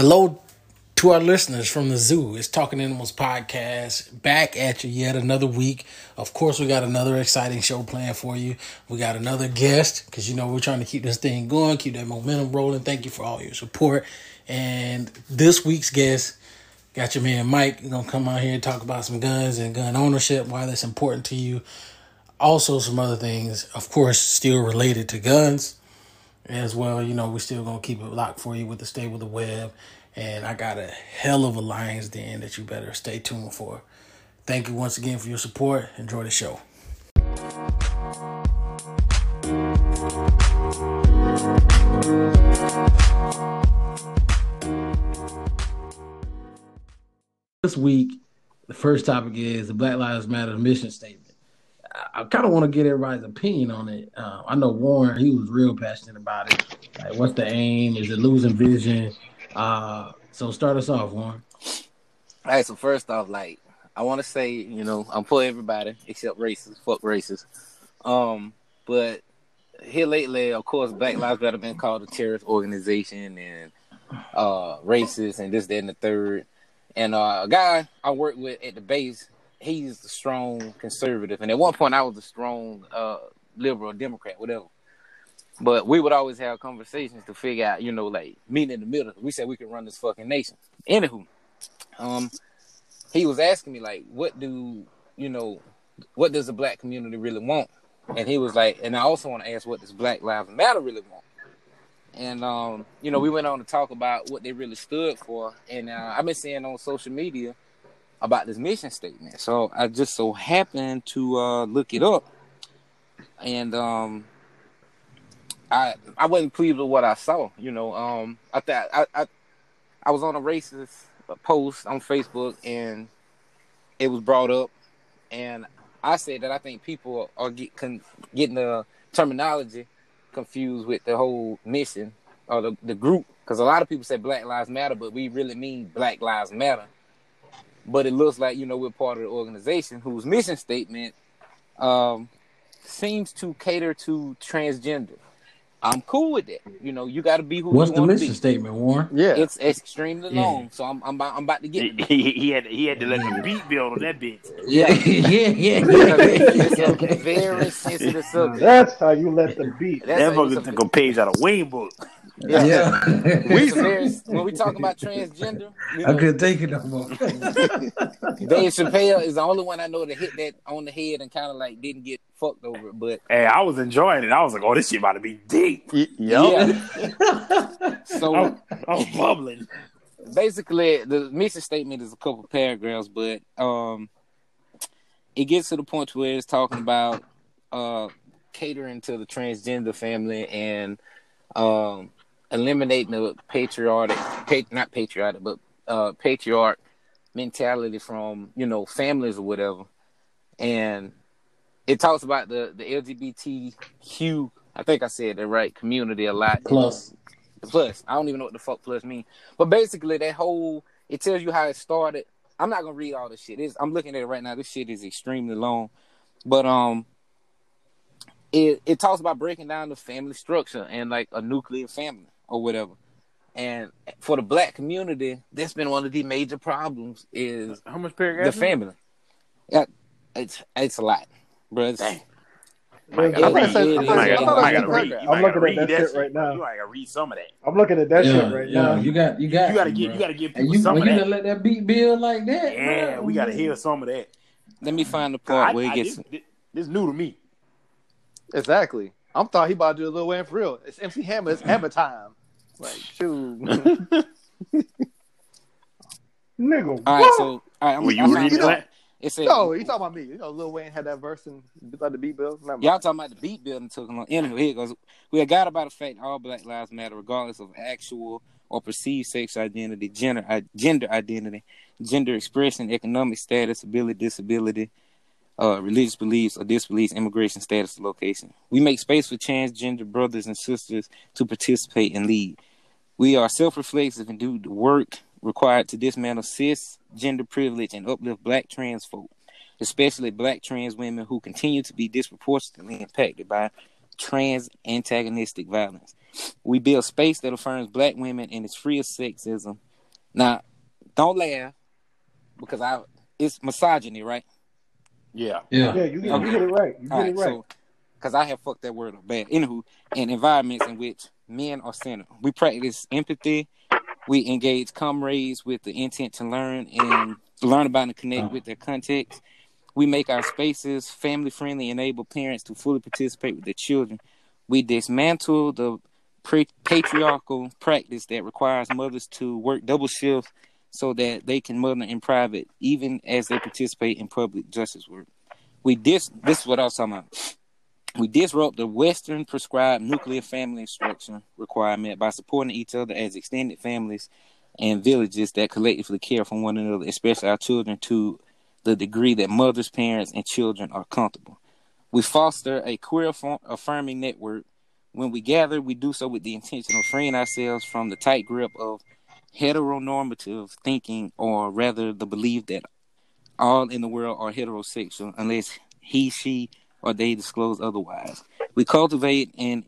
Hello to our listeners from the zoo. It's Talking Animals podcast back at you yet another week. Of course, we got another exciting show planned for you. We got another guest because you know we're trying to keep this thing going, keep that momentum rolling. Thank you for all your support. And this week's guest got your man Mike. He's gonna come out here and talk about some guns and gun ownership, why that's important to you. Also, some other things, of course, still related to guns as well. You know, we're still gonna keep it locked for you with the stay with the web. And I got a hell of a Lions Den that you better stay tuned for. Thank you once again for your support. Enjoy the show. This week, the first topic is the Black Lives Matter mission statement. I, kind of want to get everybody's opinion on it. Uh, I know Warren; he was real passionate about it. Like, what's the aim? Is it losing vision? Uh, so start us off, Warren. All right. So first off, like I want to say, you know, I'm for everybody except racists. Fuck racists. Um, but here lately, of course, Black Lives Matter been called a terrorist organization and uh racist and this, that, and the third. And uh, a guy I work with at the base, he's a strong conservative, and at one point I was a strong uh liberal Democrat, whatever. But we would always have conversations to figure out, you know, like meeting in the middle. We said we could run this fucking nation. Anywho, um, he was asking me like, what do you know, what does the black community really want? And he was like, and I also want to ask, what does Black Lives Matter really want? And um, you know, we went on to talk about what they really stood for. And uh, I've been seeing on social media about this mission statement. So I just so happened to uh, look it up, and um, I I wasn't pleased with what I saw. You know, um, I thought I, I I was on a racist post on Facebook, and it was brought up, and I said that I think people are get, con, getting the terminology confused with the whole mission or the, the group because a lot of people say Black Lives Matter, but we really mean Black Lives Matter. But it looks like you know we're part of the organization whose mission statement um, seems to cater to transgender. I'm cool with that. You know, you got to be who What's you the mission be. statement, Warren? Yeah. It's extremely Yeah. long, so I'm I'm about, I'm about to get. He, it. he, he had he had to let the beat build on that bitch. Yeah, yeah, yeah. it's a yeah. very sensitive subject. That's how you let them beat. That's that a- fucker a- took a page out of Wayne book. Yeah. it's a very- when we talk about transgender, you I know, couldn't take it no more. Dave Chappelle is the only one I know that hit that on the head and kind of like didn't get fucked over. it. But Hey, I was enjoying it. I was like, oh, this shit about to be deep. Yep. yeah, so I, I was bubbling. basically the mission statement is a couple paragraphs, but um, it gets to the point where it's talking about uh catering to the transgender family and um eliminating the patriotic, not patriotic, but uh patriarch mentality from you know families or whatever, and it talks about the the LGBTQ. I think I said the right. Community a lot. Plus. plus. I don't even know what the fuck plus mean. But basically, that whole it tells you how it started. I'm not gonna read all this shit. It's, I'm looking at it right now. This shit is extremely long, but um, it it talks about breaking down the family structure and like a nuclear family or whatever. And for the black community, that's been one of the major problems is How much paragraph? the family. Yeah, it's it's a lot, bro. It's, Dang. I'm Might Yeah, gotta gonna read. say- You I'm might gonna- gotta- I'm you gonna- might gotta read. You I'm might looking at that that shit shit right now. You gotta read some of that. I'm looking at that yeah, shit right yeah. now. You got, you got. You gotta get you gotta give people you, some when of you that. done let that beat build like that, Yeah, bro, we gotta hear some of that. let me find the part I- where it gets. this, this, this new to me. Exactly. I'm thought he about to do a little Wayne for real. It's MC Hammer. It's Hammer time. Like, shoot. Nigga, All right, what? so all right, I'm, Will I you found read the know- part. that? It said, no, you talking about me. You know, Lil Wayne had that verse in like the beat bill. Remember? Y'all talking about the beat building took long. Anyway, here it goes. We are got about the fact all Black Lives Matter, regardless of actual or perceived sex identity, gender, gender identity, gender expression, economic status, ability, disability, uh, religious beliefs or disbeliefs, immigration status, location. We make space for transgender brothers and sisters to participate and lead. We are self-reflexive and do the work required to dismantle cis gender privilege and uplift black trans folk, especially black trans women who continue to be disproportionately impacted by trans antagonistic violence. We build space that affirms black women and is free of sexism, Now, don't laugh because I it's misogyny, right? Yeah. Yeah. Yeah, you, get- Okay. you get it right. You get All it right, right. so because I have fucked that word up bad. Anywho, in environments in which men are centered, we practice empathy. We engage comrades with the intent to learn and learn about and connect uh-huh. with their context. We make our spaces family friendly, enable parents to fully participate with their children. We dismantle the pre- patriarchal practice that requires mothers to work double shifts so that they can mother in private, even as they participate in public justice work. We dis this is what I was talking about. We disrupt the Western prescribed nuclear family structure requirement by supporting each other as extended families and villages that collectively care for one another, especially our children, to the degree that mothers, parents, and children are comfortable. We foster a queer affirming network. When we gather, we do so with the intention of freeing ourselves from the tight grip of heteronormative thinking, or rather, the belief that all in the world are heterosexual unless he, she, or they disclose otherwise. We cultivate an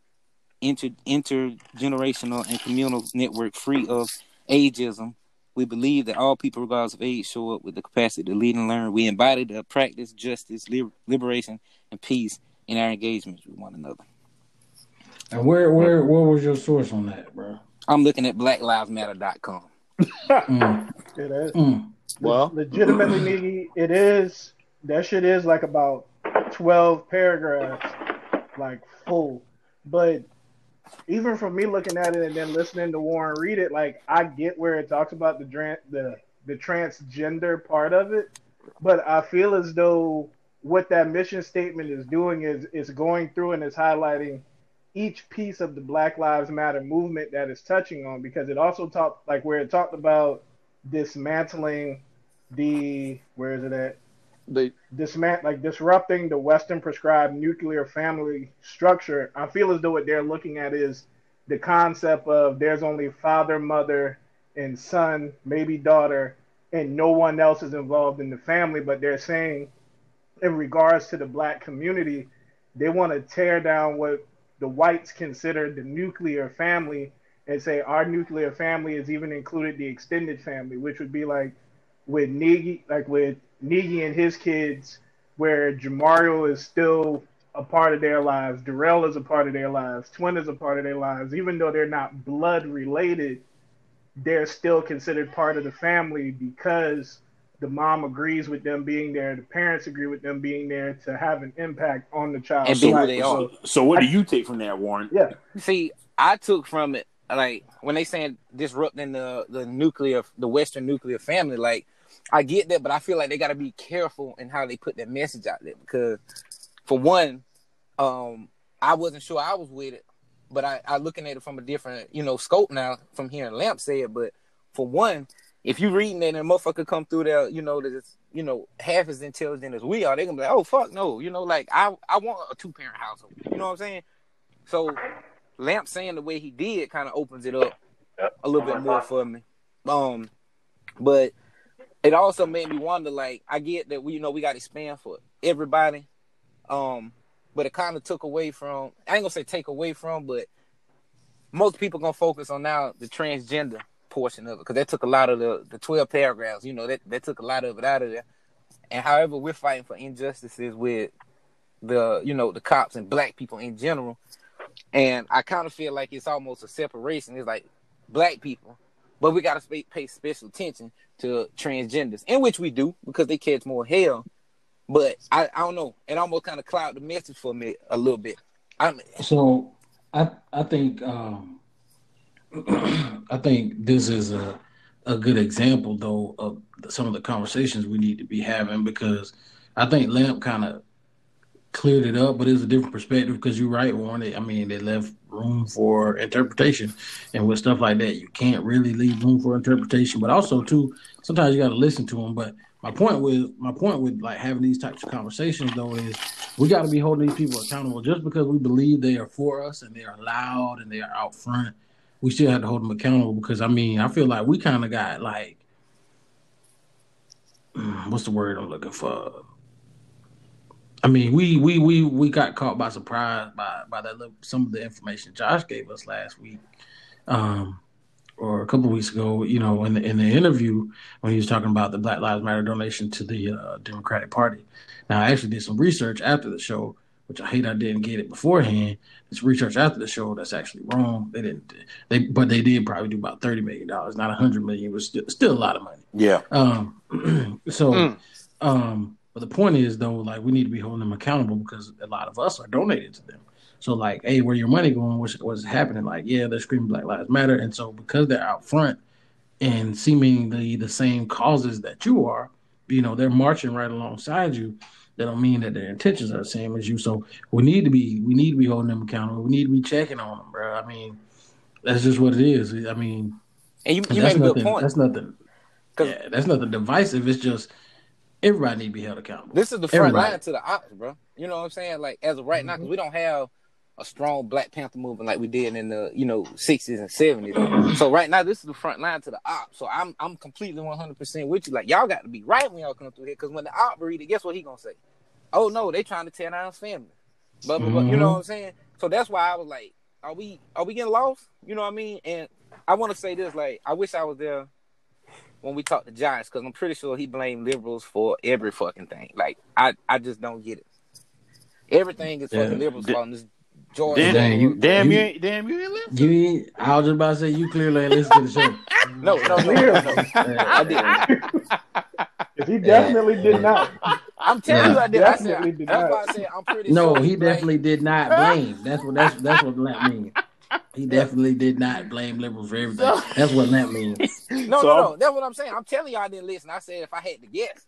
inter- intergenerational and communal network free of ageism. We believe that all people, regardless of age, show up with the capacity to lead and learn. We embody the practice, justice, liber- liberation, and peace in our engagements with one another. And where where where was your source on that, bro? I'm looking at blacklivesmatter.com. Mm, It is. mm. Well, legitimately, Niggy, it is. That shit is like about twelve paragraphs, like full. But even from me looking at it and then listening to Warren read it, like I get where it talks about the the the transgender part of it, but I feel as though what that mission statement is doing is is going through and is highlighting each piece of the Black Lives Matter movement that it's touching on because it also talked like where it talked about dismantling the where is it at the dismant like disrupting the Western prescribed nuclear family structure. I feel as though what they're looking at is the concept of there's only father, mother, and son, maybe daughter, and no one else is involved in the family. But they're saying, in regards to the black community, they want to tear down what the whites consider the nuclear family and say our nuclear family is even included the extended family, which would be like with Niggy, like with Niggy and his kids, where Jamario is still a part of their lives, Darrell is a part of their lives, Twin is a part of their lives, even though they're not blood related, they're still considered part of the family because the mom agrees with them being there, the parents agree with them being there to have an impact on the child. And be who they So, are. So what do you take from that, Warren? yeah, See, I took from it like when they saying disrupting the the nuclear, the Western nuclear family. Like, I get that, but I feel like they got to be careful in how they put that message out there because, for one, um, I wasn't sure I was with it, but I, I looking at it from a different you know scope now from hearing Lamp say it. But for one, if you reading it and a motherfucker come through there, you know that it's you know half as intelligent as we are, they gonna be like, oh fuck no, you know like I I want a two parent household. You know what I'm saying? So Lamp saying the way he did kind of opens it up a little bit more for me. Um, but it also made me wonder. Like, I get that we, you know, we got to expand for everybody. Um, but it kind of took away from. I ain't gonna say take away from, but most people gonna focus on now the transgender portion of it because that took a lot of the the twelve paragraphs. You know, that that took a lot of it out of there. And however, we're fighting for injustices with the you know the cops and black people in general. And I kind of feel like it's almost a separation. It's like black people, but we got to pay special attention to transgenders, in which we do because they catch more hell. But I, I don't know. It almost kind of clouded the message for me a little bit. I'm, So I I think um I think this is a a good example though of some of the conversations we need to be having because I think Lamp kind of cleared it up, but it's a different perspective because you're right, Warren. I mean, they left room for interpretation, and with stuff like that, you can't really leave room for interpretation. But also, too, sometimes you got to listen to them. But my point with my point with like having these types of conversations though is we got to be holding these people accountable just because we believe they are for us and they are loud and they are out front. We still have to hold them accountable because I mean I feel like we kind of got like what's the word I'm looking for. I mean, we we we we got caught by surprise by by that little, some of the information Josh gave us last week, um, or a couple of weeks ago, you know, in the in the interview when he was talking about the Black Lives Matter donation to the uh, Democratic Party. Now, I actually did some research after the show, which I hate I didn't get it beforehand. It's research after the show that's actually wrong. They didn't, they but they did probably do about thirty million dollars, not a hundred million. It was still, still a lot of money. Yeah. Um, so, Mm. um, but the point is though, like we need to be holding them accountable because a lot of us are donated to them. So like, hey, where your money going? What's what's happening? Like, yeah, they're screaming Black Lives Matter, and so because they're out front and seemingly the same causes that you are, you know, they're marching right alongside you. That don't mean that their intentions are the same as you. So we need to be we need to be holding them accountable. We need to be checking on them, bro. I mean, that's just what it is. I mean, And you, you make a good point. That's nothing. Yeah, that's nothing divisive. It's just everybody need to be held accountable. This is the front Everybody. line to the ops, bro. You know what I'm saying? Like as of right now, because mm-hmm. we don't have a strong Black Panther movement like we did in the you know 60s and 70s. so right now, this is the front line to the ops. So I'm I'm completely 100 percent with you. Like y'all got to be right when y'all come through here, because when the op read it, guess what he gonna say? Oh no, they trying to tear down his family. But, but, but you know mm-hmm. what I'm saying? So that's why I was like, are we are we getting lost? You know what I mean? And I want to say this, like I wish I was there when we talk to Giants, because I'm pretty sure he blamed liberals for every fucking thing. Like I, I just don't get it. Everything is fucking Yeah. liberals Da- fault. This George, Damn, Dang, you- damn, you, you- ain't, damn, you ain't live. You, ain't- I was just about to say you clearly ain't listen to the show. no, no, no, no, no. I didn't. He definitely did not. I'm telling you, I did. I said, Definitely did that's not. why I said I'm pretty No, sure. he blamed- definitely did not blame. That's what that's that's what that means. He definitely did not blame liberals for everything. That's what that means. No, So no, no. That's what I'm saying. I'm telling y'all I didn't listen. I said if I had to guess.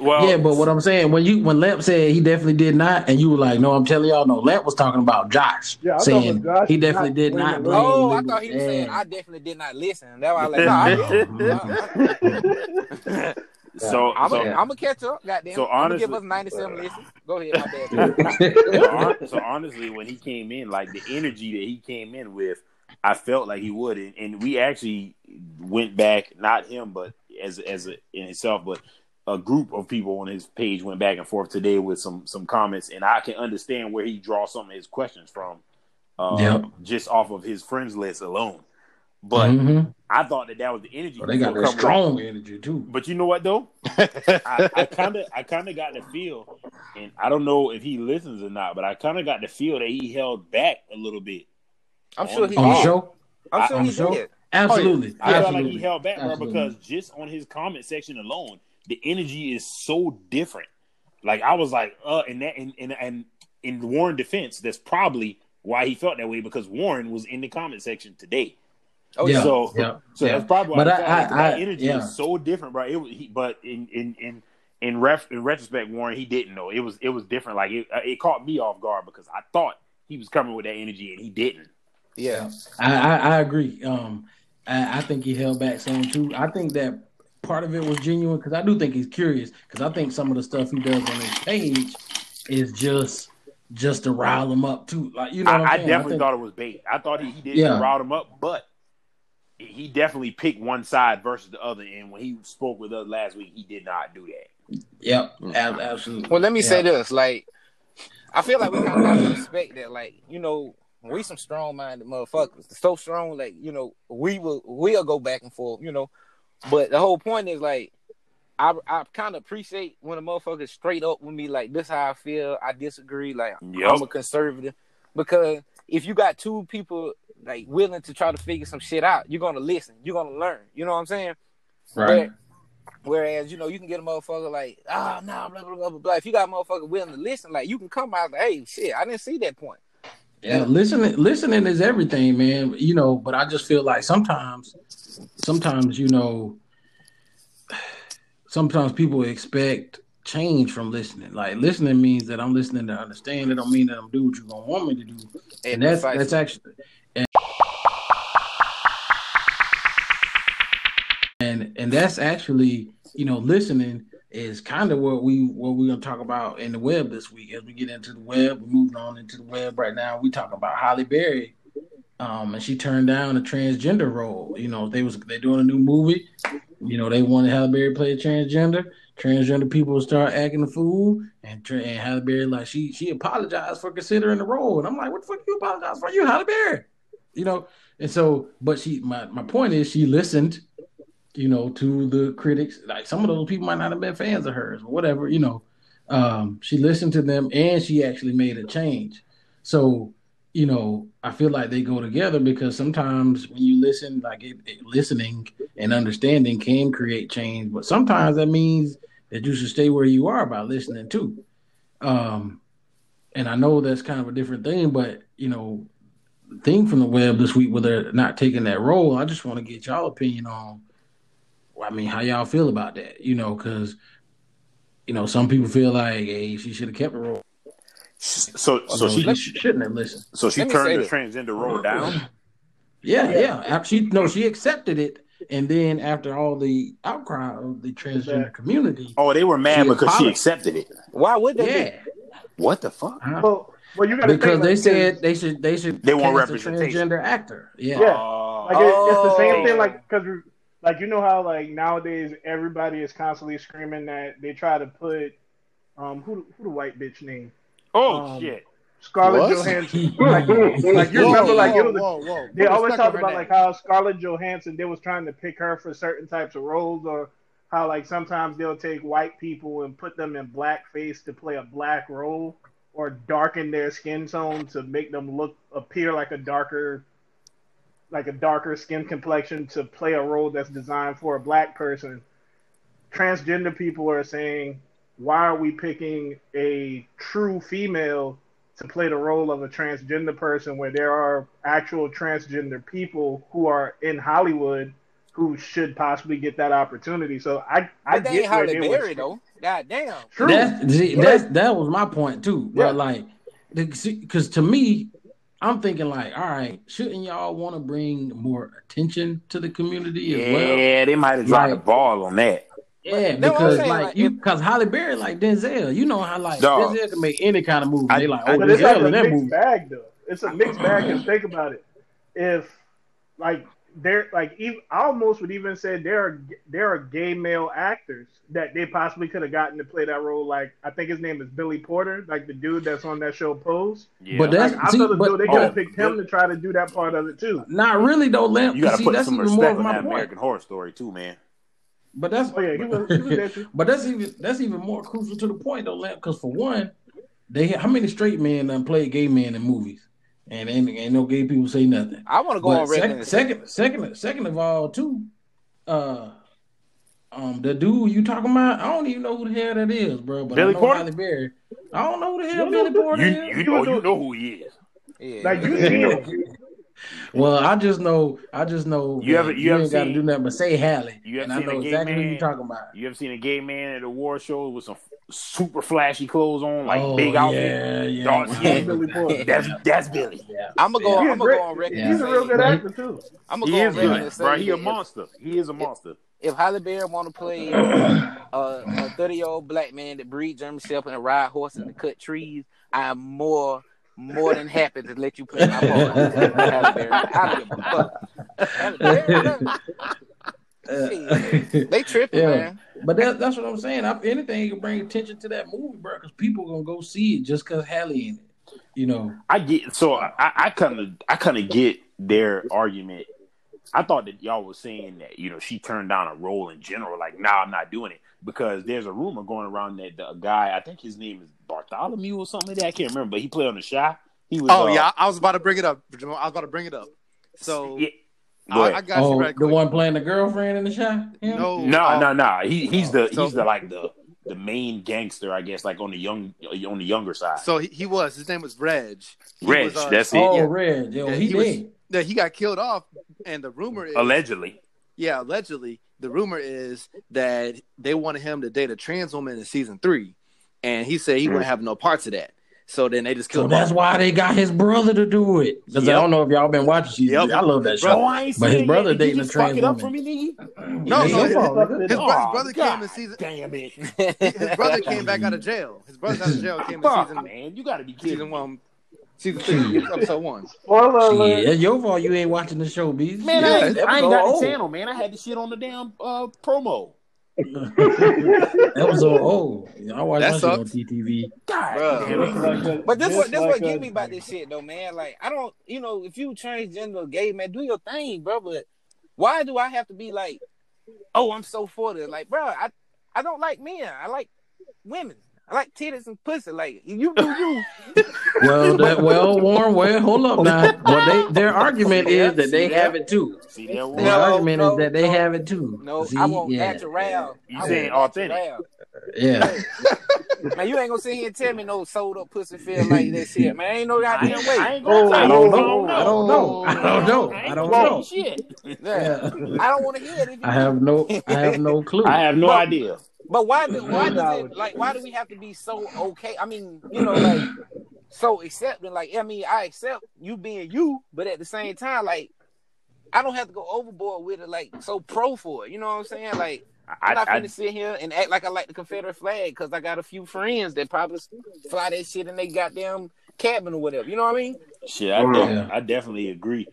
Well, Yeah, but what I'm saying when you when Lamp said he definitely did not, and you were like, "No, I'm telling y'all, no." Lamp was talking about Josh, Yeah, saying Josh he definitely not did not blame. Oh, I thought he was saying I definitely did not listen. That's why I was like, no, I did. So, I'm so, gonna catch up. Goddamn. So I'm gonna give us 97 listens. Go ahead, my bad. so, so honestly, when he came in, like the energy that he came in with, I felt like he would, and, and we actually went back, not him, but as as a, in itself, but a group of people on his page went back and forth today with some some comments, and I can understand where he draws some of his questions from, uh, Yep. just off of his friends list alone. But Mhm. I thought that that was the energy. Well, they got was that coming with. strong energy too. But you know what though? I kind of I kind of got the feel, and I don't know if he listens or not, but I kind of got the feel that he held back a little bit. I'm sure he On the did. show, I'm sure On he the show? did. absolutely, I felt absolutely. like he held back, bro, because just on his comment section alone, the energy is so different. Like I was like, uh, and that and and, and in Warren defense, that's probably why he felt that way because Warren was in the comment section today. Oh yeah, yeah. So- yeah, So yeah. that's probably why But he I- I- that I- energy yeah. is so different, bro. It was, he, but in in in in, ref, in retrospect, Warren, he didn't know. It was it was different. Like it, uh, it caught me off guard because I thought he was coming with that energy and he didn't. Yeah. I, I, I agree. Um, I, I think he held back some too. I think that part of it was genuine because I do think he's curious. Because I think some of the stuff he does on his page is just just to rile him up too. Like you know, what I'm I, I definitely think- thought it was bait. I thought he, he did Yeah. rile him up, but he definitely picked one side versus the other. And when he spoke with us last week, he did not do that. Yep, mm. ab- absolutely. Well, let me say this. Like, I feel like we kind of have to respect that. Like, you know, we some strong minded motherfuckers. So strong, like, you know, we will we'll go back and forth, you know. But the whole point is like I I kind of appreciate when a motherfucker is straight up with me, like this how I feel. I disagree. Like Yup. I'm a conservative because if you got two people like willing to try to figure some shit out, you're gonna listen. You're gonna learn. You know what I'm saying? Right. Where- whereas, you know, you can get a motherfucker like, ah, oh, no, blah, blah, blah, blah, blah. If you got a motherfucker willing to listen, like, you can come out like, hey, shit, I didn't see that point. Yeah, listening listening is everything, man. You know, but I just feel like sometimes sometimes, you know, sometimes people expect change from listening. Like listening means that I'm listening to understand. It don't mean that I'm doing what you're gonna want me to do. And that's that's actually and, and and that's actually, you know, listening is kind of what we what we're gonna talk about in the web this week as we get into the web. We're moving on into the web right now. We talk about Halle Berry, um, and she turned down a transgender role. You know, they was they're doing a new movie. You know, they wanted Halle Berry play a transgender. Transgender people start acting a fool, and, tra- and Halle Berry like she she apologized for considering the role, and I'm like, what the fuck you apologize for? You Halle Berry, you know. And so, but she, my, my point is, she listened, you know, to the critics. Like some of those people might not have been fans of hers or whatever, you know. Um, she listened to them and she actually made a change. So, you know, I feel like they go together because sometimes when you listen, like it, it, listening and understanding can create change, but sometimes that means that you should stay where you are by listening too. Um, and I know that's kind of a different thing, but you know, thing from the web this week where they're not taking that role. I just want to get y'all opinion on. I mean, how y'all feel about that? You know, because you know some people feel like, hey, she should have kept the role. So, so Although she, shouldn't have listened. so she turned the transgender role down. Yeah, yeah. She no, she accepted it, and then after all the outcry of the transgender community, Oh, they were mad She because she accepted it. Why would they? yeah, What the fuck? Huh? Well, well, you got because think, they like, said they should they should They want cast a representation. transgender actor. Yeah, Yeah. Oh. Like it, it's the same Oh. thing, like because like you know how like nowadays everybody is constantly screaming that they try to put um who who the white bitch name oh um, shit! Scarlett What? Johansson. like, like you remember, like it was. a- whoa, whoa. they always respect talk about like how Scarlett Johansson they was trying to pick her for certain types of roles, or how like sometimes they'll take white people and put them in blackface to play a black role, or darken their skin tone to make them look appear like a darker, like a darker skin complexion to play a role that's designed for a black person. Transgender people are saying, why are we picking a true female to play the role of a transgender person where there are actual transgender people who are in Hollywood who should possibly get that opportunity. So I I But they get ain't where they was though. God damn. That's see, that's that was my point too. But Yeah. like, because to me, I'm thinking like, all right, shouldn't y'all want to bring more attention to the community as well? Yeah, they might have dropped Like- the ball on that. Yeah, That's because saying, like like, you, because Halle Berry like Denzel, you know how like Dog. Denzel can make any kind of movie. I- they like, I- oh, But it's like a in that mixed movie. bag though. It's a mixed bag and think about it. If like there like even, I almost would even say there are there are gay male actors that they possibly could have gotten to play that role. Like I think his name is Billy Porter, like the dude that's on that show Pose. Yeah. But that's Like, I see, feel as though they could oh, have picked him Bill- to try to do that part of it too. not really though, Lamp. you got to see, put that's some even more respect of on my that point. American Horror Story too, man. But that's Oh yeah, he was, he was but that's even that's even more crucial to the point though, Lamp. Because for one, they how many straight men done played gay men in movies, and ain't, ain't no gay people say nothing. I want to go But on record. second, second, second, second of all, too, uh, um, the dude you talking about, I don't even know who the hell that is, bro. But Billy I know Porter? Halle Berry. I don't know who the hell You Billy know Porter You, is. you, You oh, you know who he is. Yeah. Like you see him. Well, I just know, I just know. You that ever- you you ever ain't got to do nothing but say Halle, you ever and I seen a know gay exactly who man? you talking about. You ever seen a gay man at a war show with some super flashy clothes on, like oh, big outfit? yeah, yeah, Dark yeah. skin. Billy Porter. That's that's Billy. yeah. I'm gonna go. Yeah. I'm gonna go on record. Yeah. He's a real good actor too. I'm gonna He go is on record good, and say bro. He a that monster. He is a monster. If, if Halle Berry want to play uh, a a 30 year old black man that breeds himself and a ride horses and cut trees, I'm more more than happy to let you play my part. Halle Berry. I don't give a fuck. Halle Berry, Shit. They tripping, Yeah. man. But that, that's what I'm saying. If anything, you can bring attention to that movie, bro, because people gonna go see it just because Halle in it. You know, I get so I I kind of I kind of get their argument. I thought that y'all was saying that you know she turned down a role in general. Like, nah, I'm not doing it because there's a rumor going around that the guy I think his name is Bartholomew or something like that. I can't remember, but he played on the Chi. He was. Oh uh, yeah, I was about to bring it up. I was about to bring it up. So yeah. Go I. I got you oh, right the quick. one playing the girlfriend in the shot. Him? No, No, uh, no, no. He he's the So- he's the like the the main gangster, I guess, like on the young on the younger side. So he, he was. His name was Reg. He Reg, was, uh, that's it. Oh, yeah. Red. Yo, Yeah, he, he was- did. that he got killed off, and the rumor is Allegedly, yeah, allegedly, the rumor is that they wanted him to date a trans woman in season three, and he said he Mm. wouldn't have no parts of that. So then they just killed. So killed that's him. why they got his brother to do it. Because Yep. I don't know if y'all been watching season Yep. three. I love that show. Oh, I ain't But seen his it brother yet. Did you dating a just fuck trans it up woman. for me, nigga. No, His no, his, brother- his, his brother God came in season. Damn it! His brother came back out of jail. His brother out of jail came in season man, you got to be kidding. season kidding. one, season three, episode one. Spoiler alert. Shit, it's your fault you ain't watching the show, B. Man, Yeah, I, ain't, I ain't got old. the channel, man. I had the shit on the damn uh, promo. That was so old. I watched That that, on sucks. TTV. God Bruh. damn it. Just like a- But this just what this like what a- get me about this shit though, man. Like I don't, you know, if you transgender or gay, man, do your thing, bro. But why do I have to be like, oh, I'm so for this? Like, bro, I I don't like men. I like women. I like titties and pussy. Like you do you. Well, that well, Warren. Well, hold up now. Well, they their argument is that they have it too. See that Their? No, argument no, is that they no. have it too. No, See? I want yeah. natural. You I want saying authentic. natural. Yeah. Man, you ain't gonna sit here and tell me no sold up pussy feel like that shit, man. Ain't no goddamn I way. ain't gonna say oh, I I don't don't know. I don't know. I don't know. I I don't know. shit. Yeah. Yeah. I don't want to hear it. I have no. I have no clue. I have no But- idea. But why do why does it like why do we have to be so okay? I mean, you know, like so accepting. Like I mean, I accept you being you, but at the same time, like I don't have to go overboard with it. Like so pro for it. You know what I'm saying? Like I'm I, not I, finna sit here and act like I like the Confederate flag because I got a few friends that probably fly that shit in they goddamn cabin or whatever. You know what I mean? Shit, I, Yeah. I definitely agree.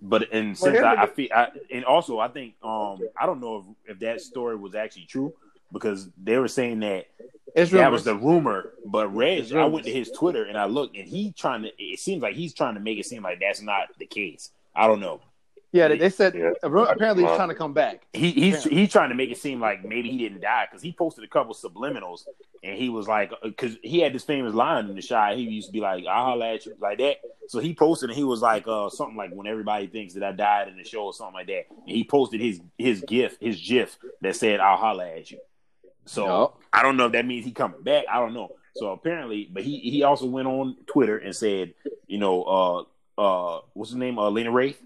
But and since here's I, I feel, I, and also I think um I don't know if, if that story was actually true because they were saying that It's that rumors. was the rumor. But Reg, I went to his Twitter and I looked, and he trying to. It seems like he's trying to make it seem like that's not the case. I don't know. yeah, they, they said Yeah. apparently he's trying to come back. He he's he's trying to make it seem like maybe he didn't die because he posted a couple subliminals and he was like because he had this famous line in the Chi he used to be like I'll holla at you like that so he posted and he was like uh something like when everybody thinks that I died in the show or something like that and he posted his his gif his gif that said I'll holla at you so Yup. I don't know if that means he coming back I don't know so apparently but he he also went on Twitter and said you know uh uh what's his name uh Lena Waithe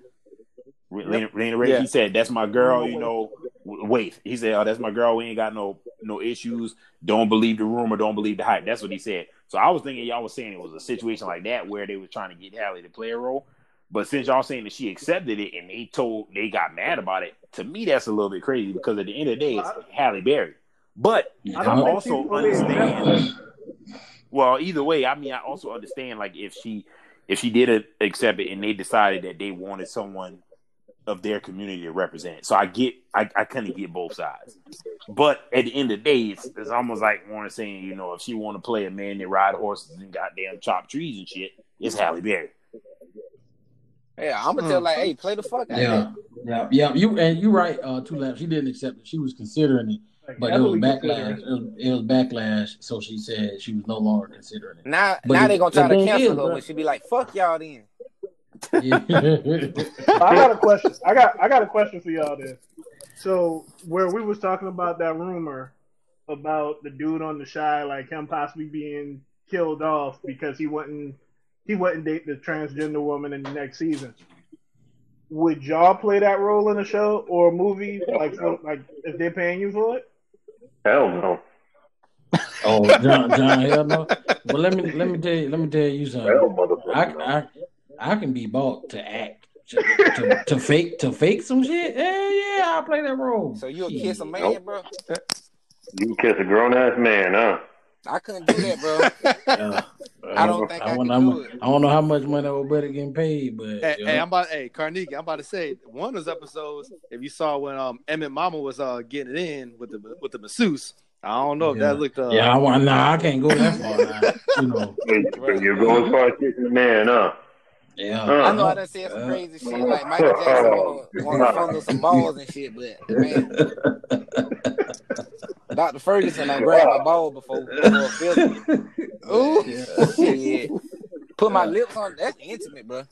Lena, Lena Waithe, Yeah. he said, "That's my girl." You know, wait. He said, "Oh, that's my girl. We ain't got no no issues. Don't believe the rumor. Don't believe the hype." That's what he said. So I was thinking y'all was saying it was a situation like that where they were trying to get Halle to play a role. But since y'all saying that she accepted it and they told they got mad about it, to me that's a little bit crazy because at the end of the day it's Halle Berry. But I I don't think also understand. Well, either way, I mean, I also understand like if she if she did accept it and they decided that they wanted someone of their community to represent. So I get, I, I kind of get both sides. But at the end of the day, it's, it's almost like Warren saying, you know, if she want to play a man that ride horses and goddamn chop trees and shit, it's Halle Berry. Yeah, I'm gonna tell like, hey, play the fuck out Yeah, yeah, yeah. You and you right. Uh, two laps. She didn't accept it. She was considering it, Like, but it was backlash. It was, it was backlash. So she said she was no longer considering it. Now, But now the- they gonna try to cancel is, her bro- when she be like, "Fuck y'all." Then Yeah. I got a question. I got I got a question for y'all then. So where we was talking about that rumor about the dude on the Chi, like him possibly being killed off because he wouldn't he wouldn't date the transgender woman in the next season. Would y'all play that role in a show or a movie? Like for, like if they're paying you for it? Hell no. oh, John, John, hell no. But let me let me tell you let me tell you something. Hell, motherfucker. I. I I can be bought to act to, to, to fake to fake some shit. Yeah, yeah, I'll play that role. so you'll kiss a man, Nope. bro? You kiss a grown ass man, huh? I couldn't do that, bro. Yeah. I don't think I, I, could want, do it. I don't know how much money old buddy getting paid, but Hey, hey, I'm about. Hey, Carnegie, I'm about to say one of those episodes. If you saw when um Emmett Mama was uh getting it in with the with the masseuse, I don't know if Yeah. that looked. Uh, yeah, I want. Nah, I can't go that far. Now, you know. But You're going as far as kissing a man, huh? Yeah. Uh, I know I done said some Uh, crazy shit like Michael Jackson wanna, wanna fondle some balls and shit, but man, Dr. Ferguson, I grabbed my ball before before Philly. Ooh. Shit. Put my lips on that's intimate, bro.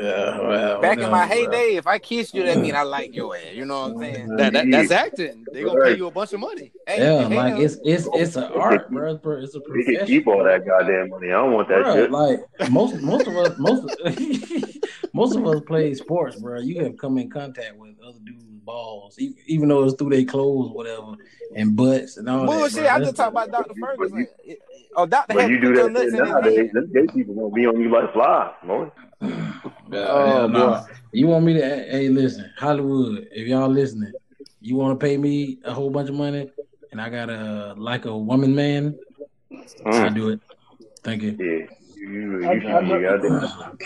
Yeah, well, Back in my whatever, bro. heyday, if I kissed you, that mean I mm. like your ass. You know what I'm saying? Mm-hmm. That, that that's acting. They gonna pay you a bunch of money. Hey, Yeah, hell, like it's it's oh. it's an art, bro. It's, pro- it's a We can profession. keep all that goddamn money. I don't want that Bruh, shit. like most most of us most most of us play sports, bro. You have come in contact with other dudes' balls, e- even though it's through their clothes, whatever, and butts and all bullshit. that. I just talk about Dr. Ferguson. Oh, Doctor But had you do that nuts shit in his nowadays. hand. Them gay people won't be on you like flies, boy. Yeah, Oh, boy. nah. You want me to? Hey, listen, Hollywood. If y'all listening, you want to pay me a whole bunch of money, and I got a like a woman man, I Mm. do it. Thank you. Yeah. You, you, I- you should I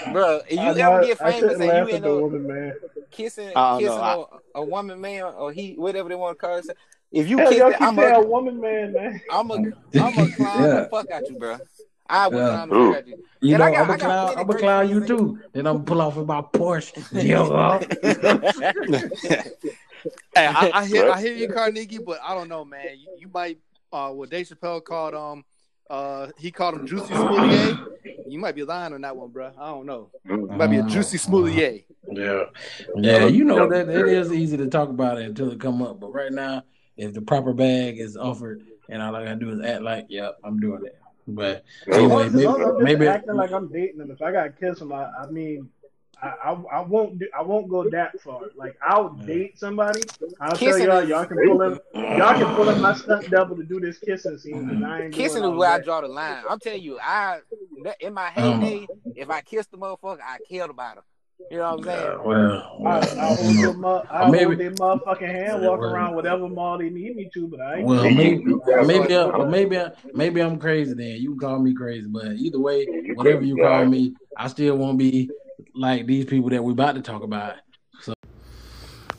be. Bro, if you I, ever know- get I famous and you at end up woman, man. kissing kissing a, a woman man or he whatever they want to call it, If you Hell, kiss it, I'm saying a, woman, man, man. I'm a, I'm a clown Yeah. the fuck out you, bro. I would Yeah. clown the fuck out you. You And know, I got- I'm I a got clown. I'm a clown you too. Then I'm pull off with my Porsche. Yo, Hey, I, I hear I hear you, Carnegie, but I don't know, man. You, you might uh what Dave Chappelle called um uh he called him Juicy Smoulier. You might be lying on that one, bro. I don't know. You might be a Juicy Smoulier. Yeah, yeah. You know that it is easy to talk about it until it come up. But right now, if the proper bag is offered, and all I gotta do is act like, "Yep, I'm doing it." But anyway, long as- as long as I'm maybe maybe acting like I'm dating them. If I gotta kiss them, I, I mean, I, I I won't do I won't go that far. Like I'll date somebody. I'll tell y'all y'all can pull up y'all can pull in my stunt double to do this kissing scene. 'cause I ain't Kissing is all where I draw the line. I'm telling you, I in my heyday, if I kissed the motherfucker, I killed about her. You know what I'm saying? uh, well, I, well, I hold you their, know, mo- I maybe- hold their motherfucking hand, Yeah, walk well- around whatever mall they need me to, but I ain't well, doing maybe maybe I, maybe I, maybe I'm crazy. Then you can call me crazy, but either way, whatever you call me, I still won't be like these people that we're about to talk about. So,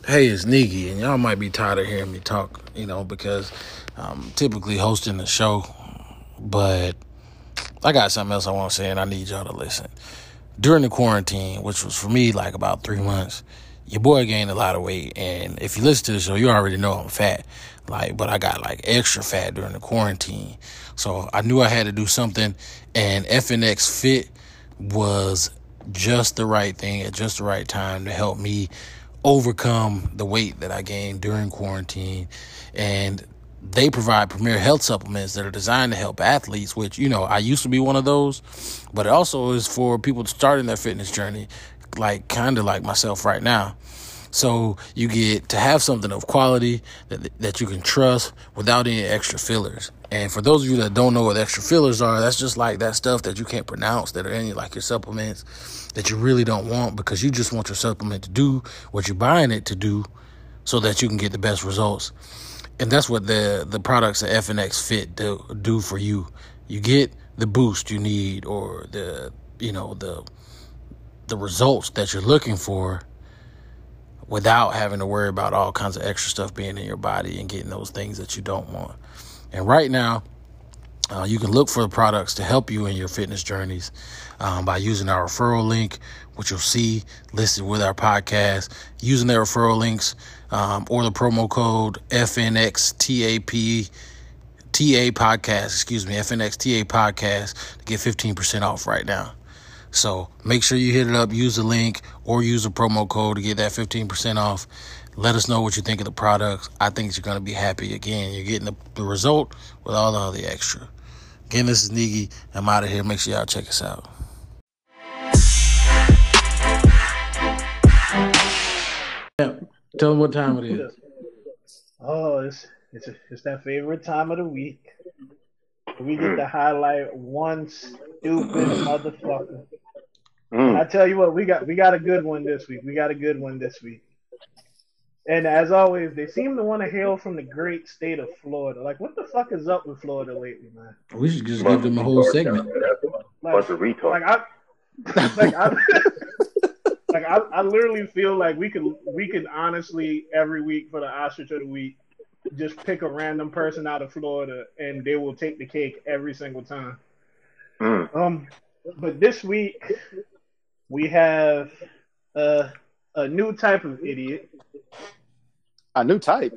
hey, it's Niggy, and y'all might be tired of hearing me talk, you know, because I'm typically hosting the show, but I got something else I want to say, and I need y'all to listen. During the quarantine, which was for me like about three months, your boy gained a lot of weight, and if you listen to the show, you already know I'm fat. Like, but I got like extra fat during the quarantine, so I knew I had to do something, and FNX Fit was just the right thing at just the right time to help me overcome the weight that I gained during quarantine. And they provide premier health supplements that are designed to help athletes, which, you know, I used to be one of those, but it also is for people starting their fitness journey, like kind of like myself right now. So you get to have something of quality that that you can trust without any extra fillers. And for those of you that don't know what extra fillers are, that's just like that stuff that you can't pronounce that are in like your supplements that you really don't want because you just want your supplement to do what you're buying it to do so that you can get the best results. And that's what the the products at FNX Fit do, do for you. You get the boost you need or the you know the the results that you're looking for without having to worry about all kinds of extra stuff being in your body and getting those things that you don't want. And right now, uh, you can look for the products to help you in your fitness journeys um, by using our referral link, which you'll see listed with our podcast. Using the referral links um, or the promo code FNXTAP. TA podcast, excuse me, FNXTA podcast to get 15% off right now. So make sure you hit it up, use the link, or use a promo code to get that 15% off. Let us know what you think of the products. I think you're going to be happy. Again, you're getting the, the result with all the other extra. Again, this is Niggy. I'm out of here. Make sure y'all check us out. Yeah, tell them what time it is. Oh, it's it's it's that favorite time of the week. We get to highlight one stupid motherfucker. Mm. I tell you what, we got we got a good one this week. We got a good one this week. And as always, they seem to want to hail from the great state of Florida. Like, what the fuck is up with Florida lately, man? We should just give them a whole segment. Like, Bunch of retards. like I, like I, like I, I literally feel like we could, we could honestly every week for the ostrich of the week, just pick a random person out of Florida and they will take the cake every single time. Mm. Um, but this week we have uh, a new type of idiot. A new type.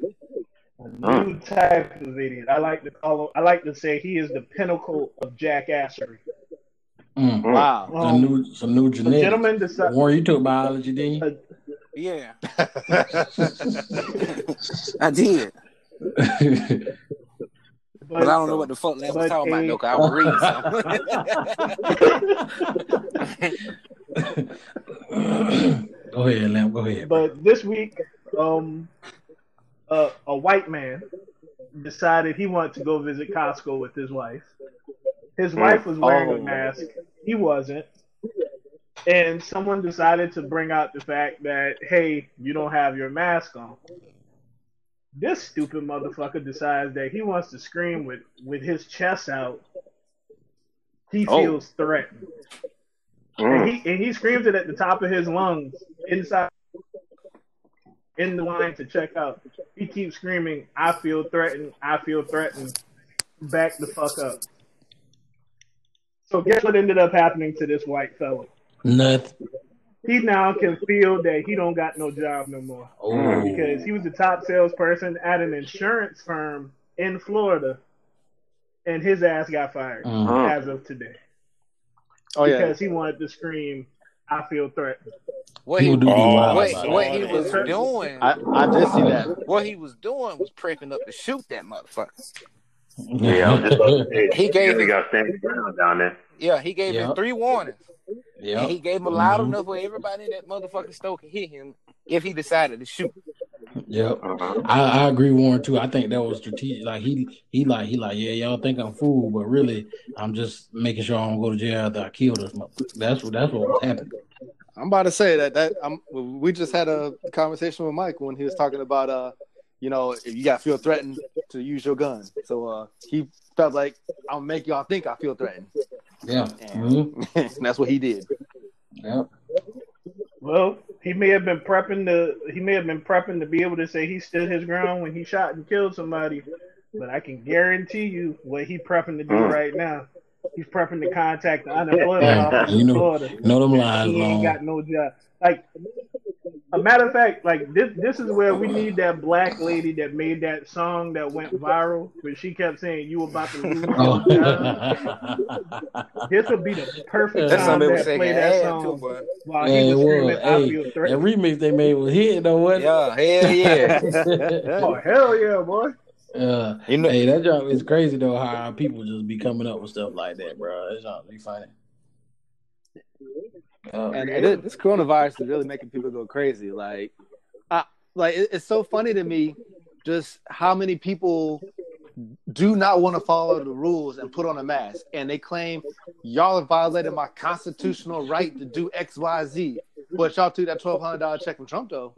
A new type of idiot. I like to call him. I like to say he is the pinnacle of jackassery. Mm. Mm. Wow. Some Um, new, some new the genetics. gentleman decided. Warren, you took biology, didn't you? Yeah, I did. But I don't know what the fuck that was but talking about a- though, 'cause I was reading something. go ahead, Lamb. Go ahead. But this week, um, uh, a white man decided he wanted to go visit Costco with his wife. His wife was wearing Oh. a mask. He wasn't. And someone decided to bring out the fact that, hey, you don't have your mask on. This stupid motherfucker decides that he wants to scream with, with his chest out. He Oh. feels threatened. And Mm. he and he screams it at the top of his lungs inside in the line to check out. he keeps screaming, "I feel threatened. I feel threatened." Back the fuck up. So guess what ended up happening to this white fellow? Nothing. He now can feel that he don't got no job no more Oh, because he was the top salesperson at an insurance firm in Florida, and his ass got fired Mm. as of today Oh yeah. because he wanted to scream, "I feel threatened." What he, People do be Oh, what, what he was doing, I, I did see that. what he was doing was prepping up to shoot that motherfucker. Yeah, I was just about to say, He gave we his- got standing ground down there. Yeah, he gave him three warnings. Yep. And he gave him loud Mhm. enough where everybody in that motherfucking store could hit him if he decided to shoot. Yep. Uh-huh. I, I agree, Warren too. I think that was strategic. Like he he like he like yeah, y'all think I'm fool, but really I'm just making sure I don't go to jail after I kill this motherfucker. That's what that's what was happening. I'm about to say that that I'm, we just had a conversation with Mike when he was talking about uh, you know, if you got feel threatened to use your gun. So uh, he felt like I'll make y'all think I feel threatened. Yeah. And Mhm. that's what he did. Yep. Well, he may have been prepping to he may have been prepping to be able to say he stood his ground when he shot and killed somebody, but I can guarantee you what he prepping to do Mm. right now. He's prepping to contact the unemployment Yeah, office you in know- Florida. Know them lines He ain't long. got no job. Like a matter of fact, like this this is where we need that black lady that made that song that went viral, where she kept saying you about to lose your Oh. job. This would be the perfect That's time to play that song too, boy. while Yeah, he was screaming, was. "I Hey, feel that remix they made was hitting though, wasn't Yeah, hell yeah. Oh hell yeah, boy! It? Uh, You know, hey, that job is crazy though. How people just be coming up with stuff like that, bro. It's not be funny. Uh, and, and it- this coronavirus is really making people go crazy. Like, I, like it- it's so funny to me, just how many people do not want to follow the rules and put on a mask, and they claim y'all have violated my constitutional right to do X, Y, Z. But y'all took that twelve hundred dollar check from Trump though.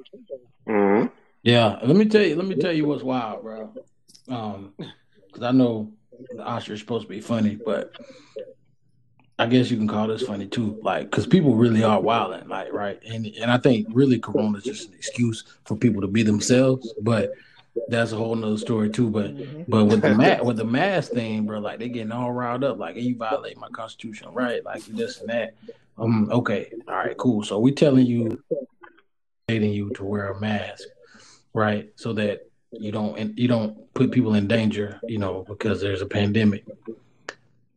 hmm Yeah, let me tell you. Let me tell you what's wild, bro. Um, because I know the Oscar is supposed to be funny, but I guess you can call this funny too. Like, because people really are wilding, like, right? And and I think really Corona is just an excuse for people to be themselves. But that's a whole nother story too. But but with the ma- with the mask thing, bro, like they getting all riled up, like hey, you violate my constitutional right, like this and that. Um, okay, all right, cool. So we telling you, stating you to wear a mask, right, so that you don't and you don't put people in danger, you know, because there's a pandemic.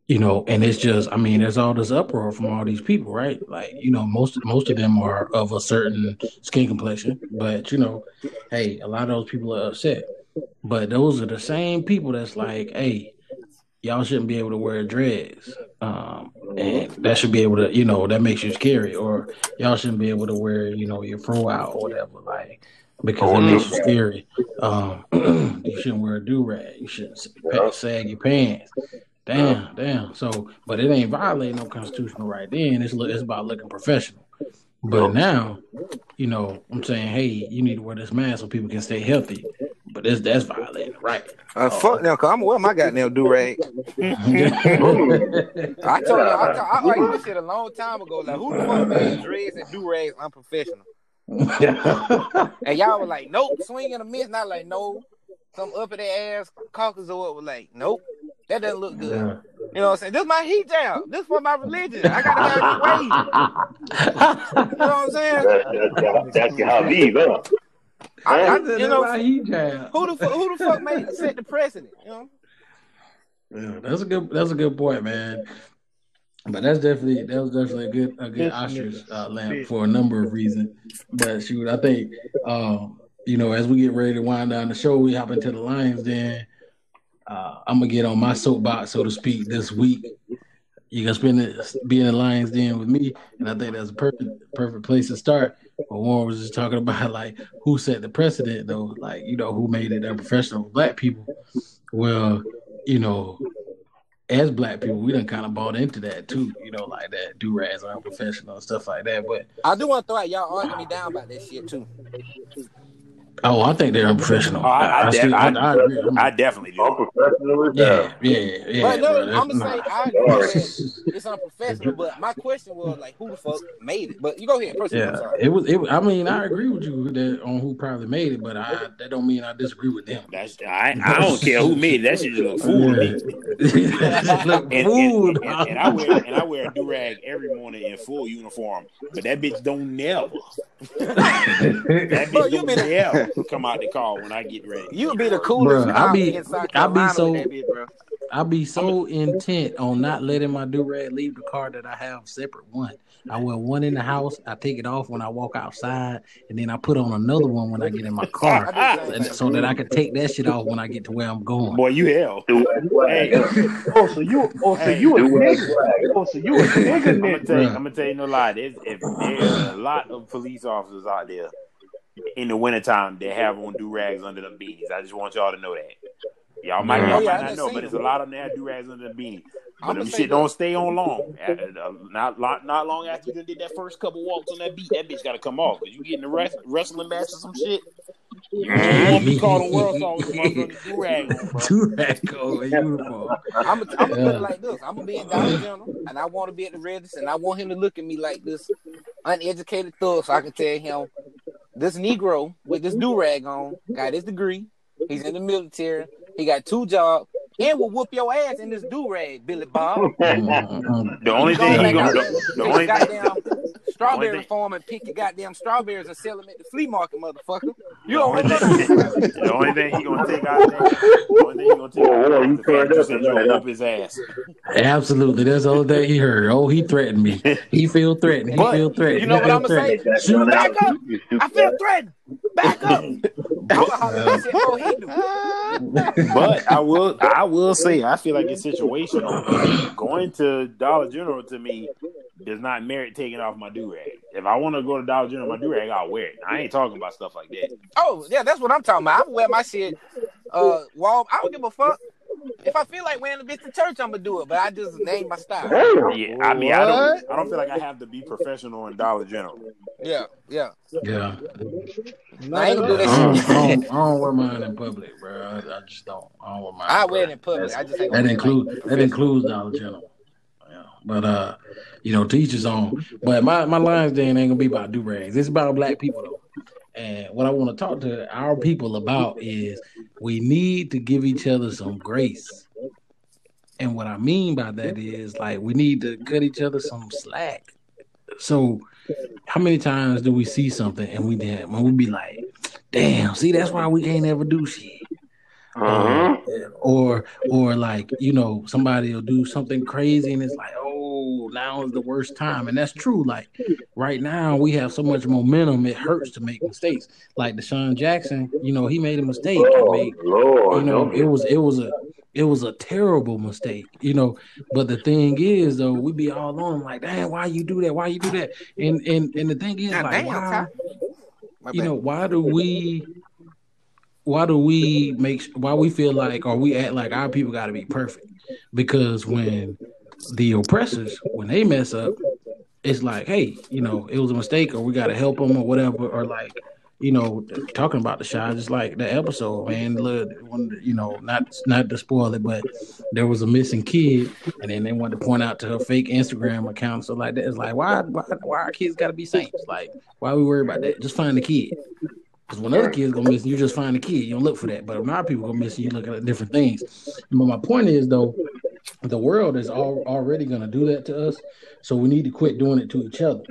You know, and it's just, I mean, there's all this uproar from all these people, right? Like, you know, most most of them are of a certain skin complexion, but you know, hey, a lot of those people are upset. But those are the same people that's like, hey, y'all shouldn't be able to wear dreads. Um, and that should be able to, you know, that makes you scary. Or y'all shouldn't be able to wear, you know, your fro out or whatever, like because it makes you scary. Um, you shouldn't wear a do rag. You shouldn't sa- sag your pants. Damn, damn. So, but it ain't violating no constitutional right then. It's it's about looking professional. But now, you know, I'm saying, hey, you need to wear this mask so people can stay healthy. But that's that's violating, right? uh, fuck now, cause I'm wearing my goddamn do rag. I told you, I, I, I like this shit a long time ago. Like, who the fuck made dreads and do rags unprofessional? And y'all were like, nope, swing and a miss. Not like, no, some up in their ass caucus or what was like, nope, that doesn't look good. Yeah. You know what I'm saying? This is my heat down. This is for my religion. I gotta have this way. You know what I'm saying? That's, that's, that's your hobby, huh? I, I, That's you know, jab. who the fu- who the fuck made set the precedent? You know? Yeah, that's a good that's a good point, man. But that's definitely that was definitely a good a good ostrich uh, lamp for a number of reasons. But shoot, I think um, you know as we get ready to wind down the show, we hop into the Lions. Then uh, I'm gonna get on my soapbox, so to speak, this week. You can spend it be in the Lions Den with me, and I think that's a perfect perfect place to start. But Warren was just talking about like who set the precedent, though, like you know who made it unprofessional black people. Well, you know, as black people, we done kind of bought into that too, you know, like that do rags unprofessional and stuff like that. But I do want to throw out y'all arguing me down about that shit too. Oh, I think they're unprofessional. Oh, I, I, I, def- still, I, I, I agree. I'm- I definitely do. Unprofessional as yeah, yeah, yeah. But no, bro, I'm gonna say not- I agree that it's unprofessional. But my question was like, who the fuck made it? But you go ahead, proceed. I'm Yeah, it was. It. I mean, I agree with you that on who probably made it, but I that don't mean I disagree with them. That's I, I don't care who made it. That shit just look fool to me. Look, And, and, and, and, and I wear and I wear a do rag every morning in full uniform, but that bitch don't never. That bitch you don't been- never come out the car when I get ready. You would be the coolest Bruh, cop I be- in South I be so- with that bitch, bro. I be so intent on not letting my do rag leave the car that I have separate one. I wear one in the house. I take it off when I walk outside, and then I put on another one when I get in my car, I do the same and so that I can take that shit off when I get to where I'm going. Boy, you hell. Hey, Oh, so you, oh, so Hey, you a do it. nigga? Oh, so you a nigga? I'm gonna tell you, I'm gonna tell you no lie. There's, if, there's a lot of police officers out there in the wintertime that have on do rags under them beanies. I just want y'all to know that. Y'all might, Yeah. y'all yeah, might not know, but there's a lot of them that have do rags under the beanies. But I'ma them shit that- don't stay on long. Uh, uh, Not not not long after you did that first couple walks on that beat, that bitch got to come off. Cause you get in a rest, wrestling match or some shit. You want to be called a world star with do rag on. Do rag over uniform. I'm gonna I'm gonna put it like this. I'm gonna be in Dollar General, and I want to be at the register, and I want him to look at me like this uneducated thug, so I can tell him this Negro with this do rag on got his degree. He's in the military. He got two jobs, and we'll whoop your ass in this do rag, Billy Bob. Mm-mm. The mm-hmm. only Go thing he back gonna out the, the only your thing goddamn strawberry thing- farm and pick your goddamn strawberries and sell them at the flea market, motherfucker. You don't thing, remember? the only thing he gonna take out there, the only thing he gonna take out there you is the fact that you turned up you gonna tonight, whoop his ass. Absolutely, that's the only thing he heard. Oh, he threatened me. He feel threatened. He But, feel threatened. you know what I'ma say? Shoot back up. I feel threatened. Back up. I'm gonna holler that shit before he do. But I will, I will say, I feel like it's situational. Going to Dollar General to me does not merit taking off my do rag. If I want to go to Dollar General, my do rag, I'll wear it. I ain't talking about stuff like that. Oh, yeah, that's what I'm talking about. I wear my shit. Uh, wall. I don't give a fuck. If I feel like wearing a bitch to church, I'm gonna do it. But I just name my style. Damn. Yeah, I mean, I don't, I don't feel like I have to be professional in Dollar General. Yeah, yeah. Yeah, I ain't gonna do I that don't. I don't, I don't wear mine in public, bro. I, I just don't. I don't wear mine. I wear it in public. I just ain't That includes like that includes Dollar General. Yeah. But uh, you know, teachers on. But my my lines then ain't gonna be about do rags. It's about black people though. And what I want to talk to our people about is we need to give each other some grace. And what I mean by that is like we need to cut each other some slack. So how many times do we see something and we when we be like, damn, see that's why we can't ever do shit. Uh-huh. or or like you know somebody will do something crazy and it's like oh now is the worst time. And that's true like right now we have so much momentum it hurts to make mistakes. Like DeSean Jackson you know he made a mistake he Oh, made, Lord. you know don't it was it was a it was a terrible mistake you know. But the thing is though we be all on like damn why you do that? Why you do that? And and and the thing is God like damn, why you know why do we why do we make why we feel like or we act like our people got to be perfect? Because when the oppressors when they mess up it's like hey you know it was a mistake or we got to help them or whatever or like you know talking about the shot just like the episode man look you know not not to spoil it but there was a missing kid and then they wanted to point out to her fake instagram account so like that it's like why why, why our kids got to be saints? Like why we worry about that? Just find the kid because when other kids go missing, you just find the kid. You don't look for that. But when our people go missing, you look at different things. But my point is, though, the world is all, already going to do that to us. So we need to quit doing it to each other.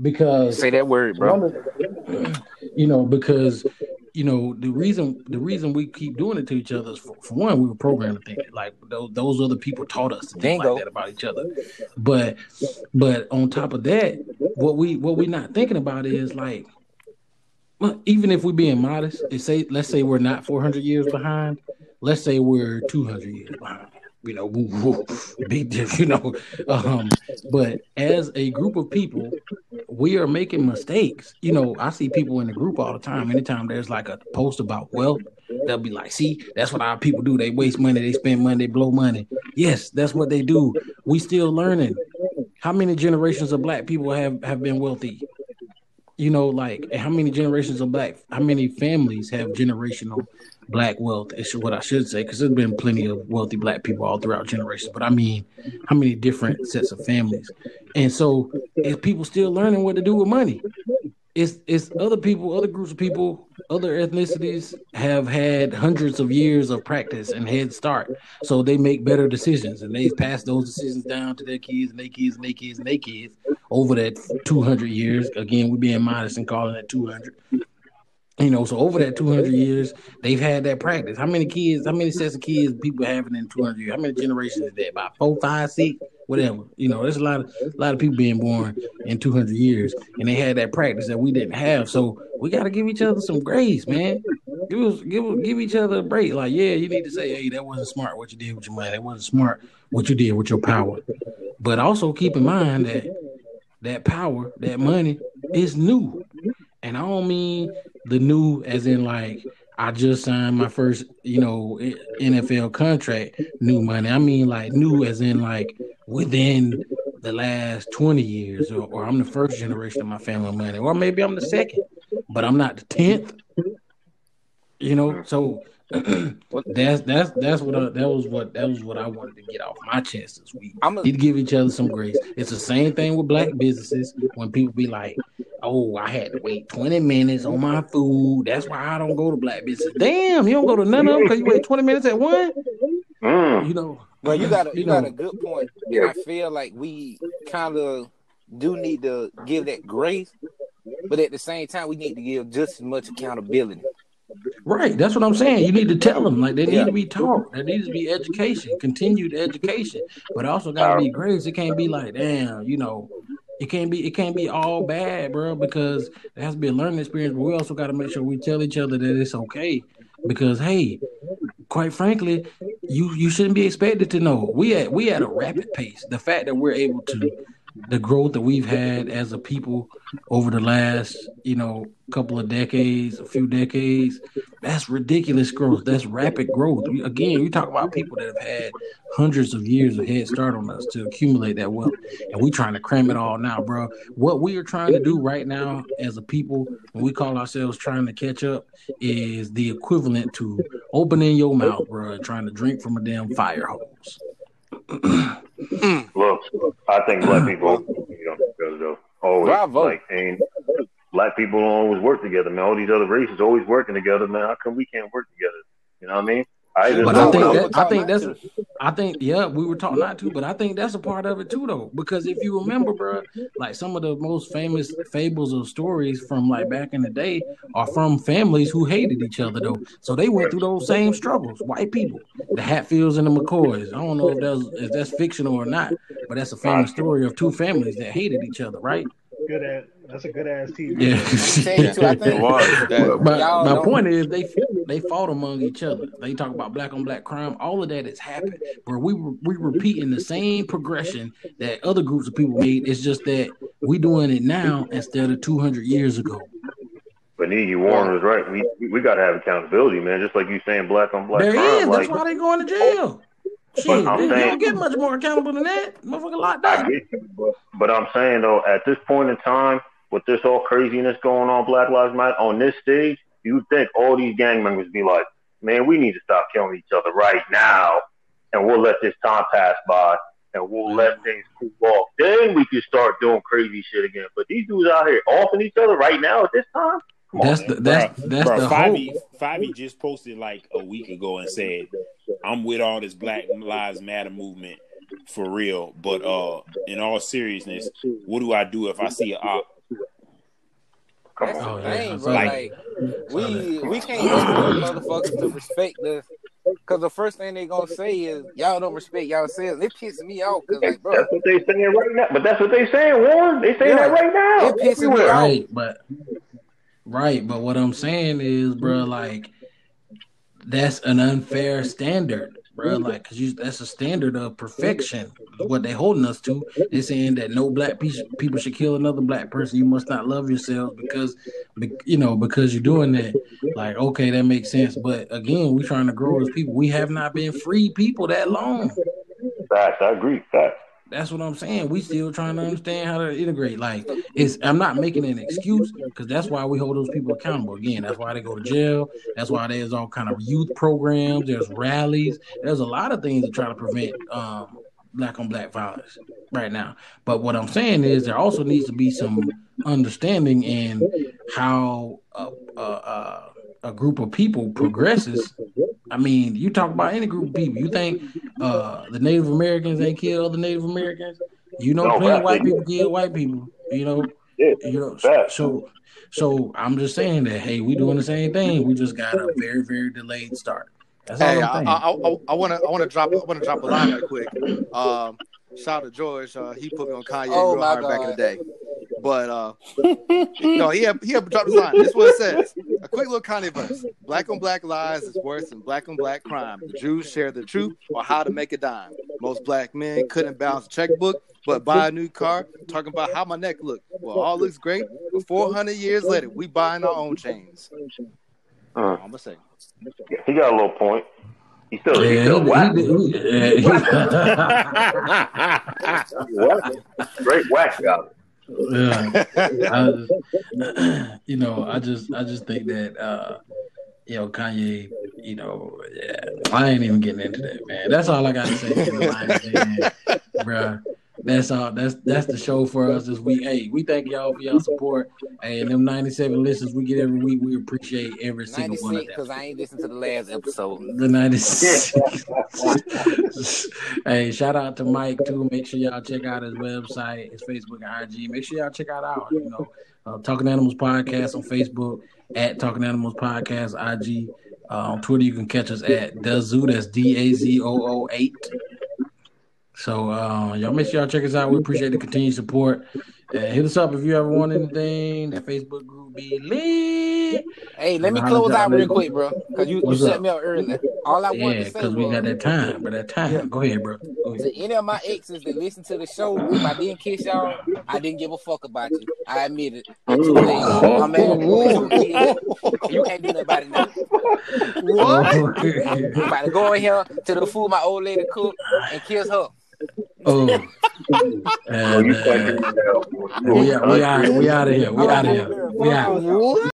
Because Say that word, bro. one of the- you know, because you know the reason the reason we keep doing it to each other is for, for one, we were programmed to think like those, those other people taught us to think like that about each other. But but on top of that, what we what we're not thinking about is like well, even if we're being modest, say let's say we're not 400 years behind, let's say we're 200 years behind. You know, woo, woo, big diff, you know. Um, but as a group of people, we are making mistakes. You know, I see people in the group all the time. Anytime there's like a post about wealth, they'll be like, "See, that's what our people do. They waste money, they spend money, they blow money." Yes, that's what they do. We still learning. How many generations of black people have have been wealthy? You know, like how many generations of black, how many families have generational black wealth? Is what I should say, because there's been plenty of wealthy black people all throughout generations. But I mean, how many different sets of families? And so, is people still learning what to do with money? It's it's other people, other groups of people, other ethnicities have had hundreds of years of practice and head start, so they make better decisions, and they pass those decisions down to their kids and their kids and their kids and their kids over that 200 years. Again, we're being modest and calling it 200. You know, so over that 200 years, they've had that practice. How many kids, how many sets of kids people having in 200 years? How many generations is that? About four, five, six, whatever. You know, there's a lot of a lot of people being born in 200 years, and they had that practice that we didn't have. So we got to give each other some grace, man. Give us, give give each other a break. Like, yeah, you need to say, hey, that wasn't smart what you did with your money. That wasn't smart what you did with your power. But also keep in mind that that power, that money is new. And I don't mean the new as in like I just signed my first, you know, NFL contract, new money. I mean like new as in like within the last 20 years, or, or I'm the first generation of my family money, or maybe I'm the second, but I'm not the 10th. You know, so that's that's that's what I, that was what that was what I wanted to get off my chest this week. I'm a- Need to give each other some grace. It's the same thing with black businesses when people be like, "Oh, I had to wait 20 minutes on my food. That's why I don't go to black business." Damn, you don't go to none of them because you wait 20 minutes at one. Mm. You know, Well, you got a you, You got know. a good point, and I feel like we kind of do need to give that grace, but at the same time, we need to give just as much accountability. Right, that's what I'm saying. You need to tell them like they need to be taught. There needs to be education, continued education, but also got to be grace. It can't be like, damn, you know, it can't be it can't be all bad, bro, because it has to be a learning experience. But we also got to make sure we tell each other that it's okay, because hey, quite frankly, you you shouldn't be expected to know. We at we at a rapid pace. The fact that we're able to the growth that we've had as a people over the last, you know, couple of decades, a few decades, that's ridiculous growth. That's rapid growth. Again, you talk about people that have had hundreds of years of head start on us to accumulate that wealth, and we trying to cram it all now, bro. What we are trying to do right now as a people, when we call ourselves trying to catch up, is the equivalent to opening your mouth, bro, and trying to drink from a damn fire hose. Mm. Look, I think black people together though. Always. Bravo. Like, and black people don't always work together, man. All these other races always working together, man. How come we can't work together? You know what I mean? I But I think when that I think not that's I think yeah we were talking not to, but I think that's a part of it too though because if you remember, bro, like some of the most famous fables or stories from like back in the day are from families who hated each other though, so they went through those same struggles. White people, the Hatfields and the McCoys. I don't know if that's if that's fictional or not, but that's a famous story of two families that hated each other, right? Good at that's a good ass TV. Yeah. Too, I think It was. But my, my don't- point is they they fought among each other. They talk about black on black crime. All of that has happened. Where we we repeating the same progression that other groups of people made. It's just that we doing it now instead of two hundred years ago. But Nigga Warren was right. We we, we got to have accountability, man. Just like you saying, black on black There crime. is. Like, That's why they going to jail. Shit, I'm you saying- don't get much more accountable than that. Motherfucker locked I up. get you, but, but I'm saying though, at this point in time, with this all craziness going on, Black Lives Matter on this stage, you would think all these gang members be like, "Man, we need to stop killing each other right now, and we'll let this time pass by, and we'll let things cool off. Then we can start doing crazy shit again." But these dudes out here offing each other right now at this time. Come That's on, the man. that's Bruh, that's bruh, the hope. Fabi, Fabi just posted like a week ago and said, "I'm with all this Black Lives Matter movement for real, but uh, in all seriousness, what do I do if I see a op?" Come That's on. Oh, the yeah, thing, I bro. saw Like, we we can't expect motherfuckers to respect us. Cause the first thing they gonna say is y'all don't respect yourselves. It pisses me off. Cause like, bro, That's what they saying right now. But that's what they saying, Warren. They saying Yeah. that right now. It pisses me Everywhere. off. But right, but what I'm saying is, bro, like that's an unfair standard, bro. Like, cause you, that's a standard of perfection. What they holding us to? They saying that no black pe- people should kill another black person. You must not love yourselves because, you know, because you're doing that. Like, okay, that makes sense. But again, we're trying to grow as people. We have not been free people that long. Facts. I agree. Facts. That's what I'm saying. We still trying to understand how to integrate. Like, it's I'm not making an excuse because that's why we hold those people accountable. Again, that's why they go to jail. That's why there's all kind of youth programs. There's rallies. There's a lot of things to try to prevent um, black on black violence right now. But what I'm saying is there also needs to be some understanding in how a, a, a group of people progresses. I mean, you talk about any group of people. You think uh, the Native Americans ain't kill other Native Americans? You know, No, plenty of white people kill white people. You know, Yeah, you know. fact. So, so I'm just saying that hey, we doing the same thing. We just got a very, very delayed start. That's Hey, all I I'm saying. I I want to I want to drop I want to drop a line right quick. Um, shout out to George. Uh, he put me on Kanye Oh, real my hard back in the day. But uh, no, he had, he had dropped this line. This is what it says. A quick little Kanye verse. Black on black lies is worse than black on black crime. The Jews share the truth or how to make a dime. Most black men couldn't balance a checkbook, but buy a new car. Talking about how my neck look. Well, all looks great. But 400 years later, we buying our own chains. Uh, I'm gonna say. he got a little point. He still, he Yeah, still he, whack. he, he, yeah, What? Straight whack job. Yeah. I, you know, I just I just think that uh you know Kanye, you know, yeah, I ain't even getting into that, man. That's all I gotta say. Bruh. That's all. That's that's the show for us this week. Hey, we thank y'all for y'all support. Hey, and them 97 listeners we get every week, we appreciate every single one of 96 them. because I ain't listened to the last episode. The 96. hey, shout out to Mike too. Make sure y'all check out his website, his Facebook and IG. Make sure y'all check out our, You know, uh, Talking Animals Podcast on Facebook, at Talking Animals Podcast IG. Uh, on Twitter, you can catch us at Dazoo. That's D A Z O O eight. So uh, y'all make sure y'all check us out. We appreciate the continued support. Uh, hit us up if you ever want anything. That Facebook group be lit. Hey, let me close out real quick, bro, because you, you set me up early. All I Yeah, wanted to say because we got that time. But that time, go ahead, bro. Go ahead. to any of my exes that listen to the show, if I didn't kiss y'all, I didn't give a fuck about you. I admit it. I'm too late. I'm mad. You can't do nothing about it now. What? I'm about to go in here to the food my old lady cooked and kiss her. Oh, Oh, and, uh, fucking we out, we out, we out of here. We out of here. We out.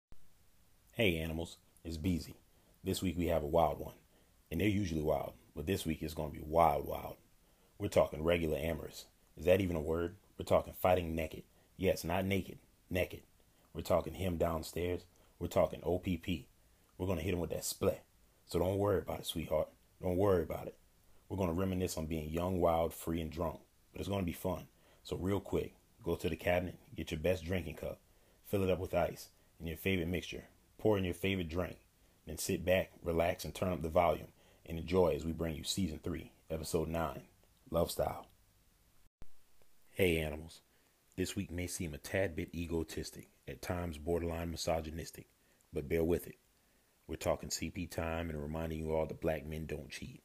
Hey, animals, it's Beezy. This week we have a wild one, and they're usually wild, but this week it's going to be wild, wild. We're talking regular amorous. Is that even a word? We're talking fighting naked. Yes, not naked, naked. We're talking him downstairs. We're talking OPP. We're going to hit him with that split. So don't worry about it, sweetheart. Don't worry about it. We're going to reminisce on being young, wild, free, and drunk, but it's going to be fun. So, real quick, go to the cabinet, get your best drinking cup, fill it up with ice and your favorite mixture, pour in your favorite drink, then sit back, relax, and turn up the volume and enjoy as we bring you season 3, episode 9 Love Style. Hey, animals. This week may seem a tad bit egotistic, at times borderline misogynistic, but bear with it. We're talking CP time and reminding you all that black men don't cheat.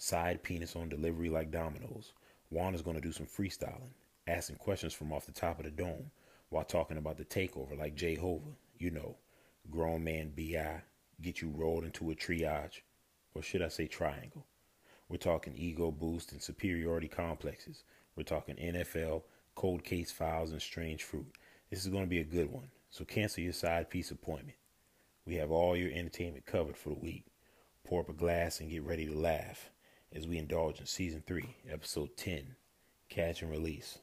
Side penis on delivery like dominoes. Juan is going to do some freestyling, asking questions from off the top of the dome while talking about the takeover like Jehovah, You know, grown man BI, get you rolled into a triage, or should I say triangle. We're talking ego boost and superiority complexes. We're talking NFL, cold case files, and strange fruit. This is going to be a good one, so cancel your side piece appointment. We have all your entertainment covered for the week. Pour up a glass and get ready to laugh as we indulge in season 3, episode 10 Catch and Release.